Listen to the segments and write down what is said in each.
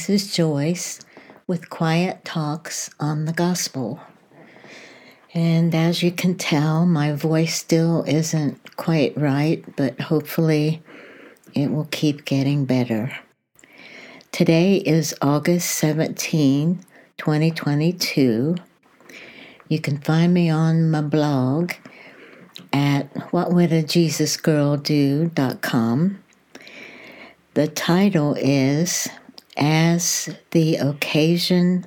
This is Joyce with Quiet Talks on the Gospel. And as you can tell, my voice still isn't quite right, but hopefully it will keep getting better. Today is August 17, 2022. You can find me on my blog at whatwouldAjesusgirldo.com. The title is As the Occasion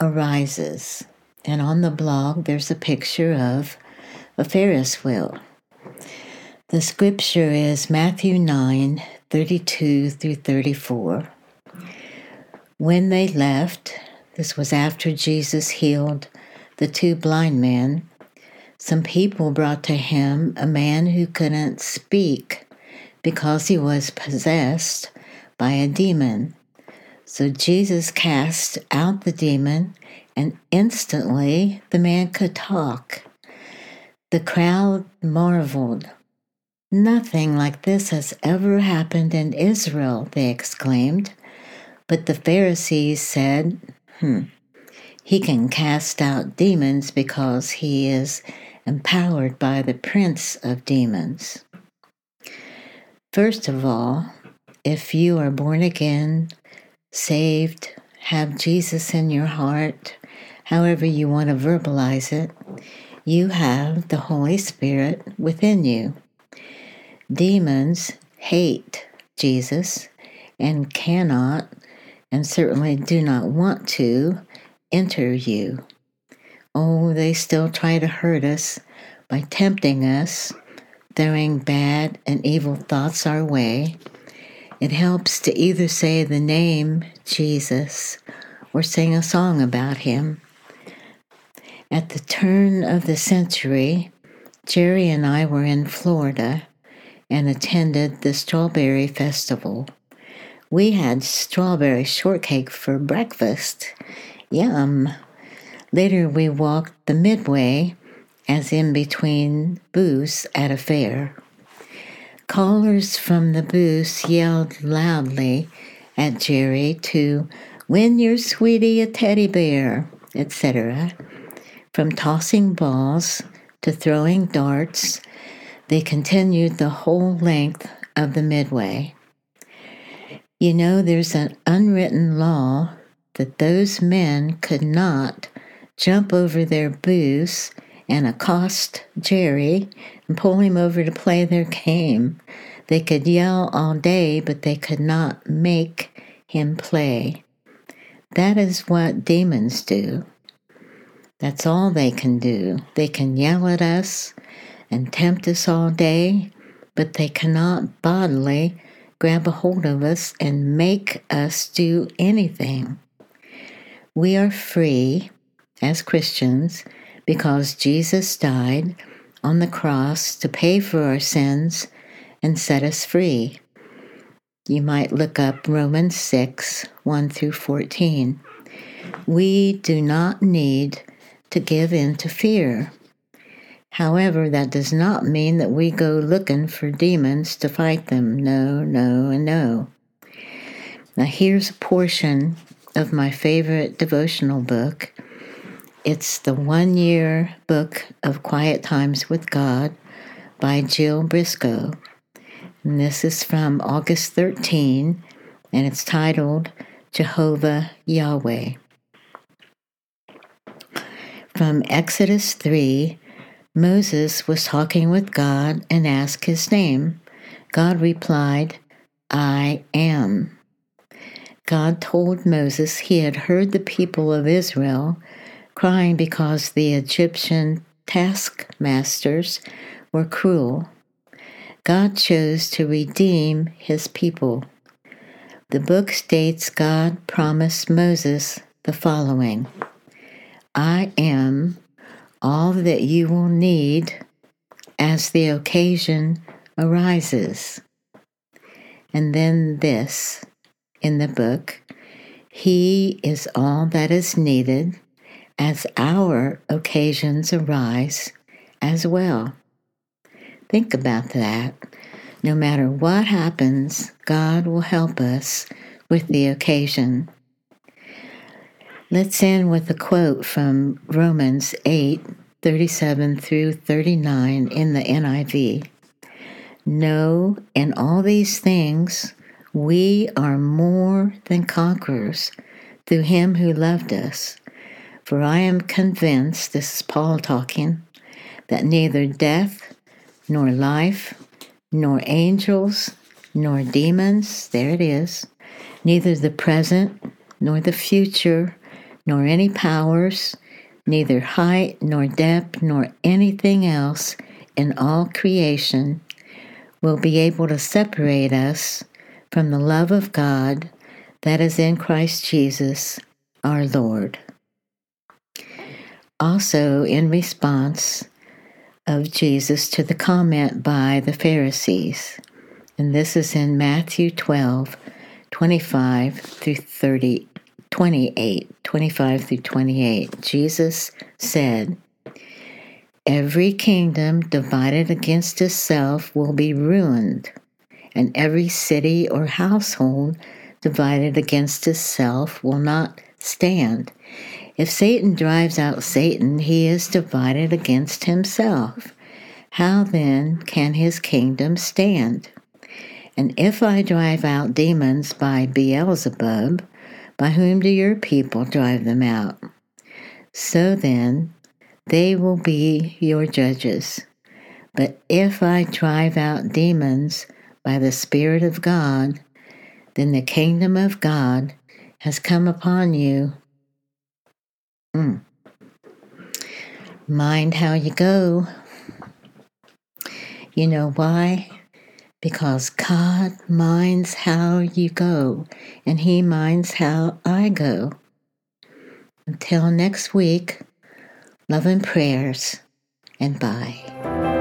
Arises. And on the blog, there's a picture of a Ferris wheel. The scripture is Matthew 9 32 through 34. When they left, this was after Jesus healed the two blind men, some people brought to him a man who couldn't speak because he was possessed by a demon. So Jesus cast out the demon, and instantly the man could talk. The crowd marveled. Nothing like this has ever happened in Israel, they exclaimed. But the Pharisees said, Hmm, he can cast out demons because he is empowered by the prince of demons. First of all, if you are born again, saved, have Jesus in your heart, however you want to verbalize it, you have the Holy Spirit within you. Demons hate Jesus and cannot, and certainly do not want to, enter you. Oh, they still try to hurt us by tempting us, throwing bad and evil thoughts our way. It helps to either say the name Jesus or sing a song about him. At the turn of the century, Jerry and I were in Florida and attended the Strawberry Festival. We had strawberry shortcake for breakfast. Yum. Later, we walked the midway, as in between booths at a fair. Callers from the booths yelled loudly at Jerry to win your sweetie a teddy bear, etc. From tossing balls to throwing darts, they continued the whole length of the midway. You know, there's an unwritten law that those men could not jump over their booths and accost Jerry and pull him over to play their game. They could yell all day, but they could not make him play. That is what demons do. That's all they can do. They can yell at us and tempt us all day, but they cannot bodily grab a hold of us and make us do anything. We are free as Christians because Jesus died on the cross to pay for our sins and set us free. You might look up Romans 6 1 through 14. We do not need to give in to fear. However, that does not mean that we go looking for demons to fight them. No, no, and no. Now, here's a portion of my favorite devotional book. It's the one year book of Quiet Times with God by Jill Briscoe. And this is from August 13, and it's titled Jehovah Yahweh. From Exodus 3, Moses was talking with God and asked his name. God replied, I am. God told Moses he had heard the people of Israel crying because the Egyptian taskmasters were cruel. God chose to redeem his people. The book states God promised Moses the following I am all that you will need as the occasion arises. And then this in the book, He is all that is needed as our occasions arise as well. Think about that. No matter what happens, God will help us with the occasion. Let's end with a quote from Romans 8 37 through 39 in the NIV. No, in all these things, we are more than conquerors through him who loved us. For I am convinced, this is Paul talking, that neither death, nor life, nor angels, nor demons, there it is, neither the present, nor the future, nor any powers, neither height, nor depth, nor anything else in all creation will be able to separate us from the love of God that is in Christ Jesus our Lord. Also, in response of Jesus to the comment by the Pharisees, and this is in Matthew 12 25 through 30, 28, 25 through 28. Jesus said, Every kingdom divided against itself will be ruined, and every city or household divided against itself will not stand. If Satan drives out Satan, he is divided against himself. How then can his kingdom stand? And if I drive out demons by Beelzebub, by whom do your people drive them out? So then, they will be your judges. But if I drive out demons by the Spirit of God, then the kingdom of God has come upon you. Mm. Mind how you go. You know why? because God minds how you go, and He minds how I go. Until next week, love and prayers, and bye.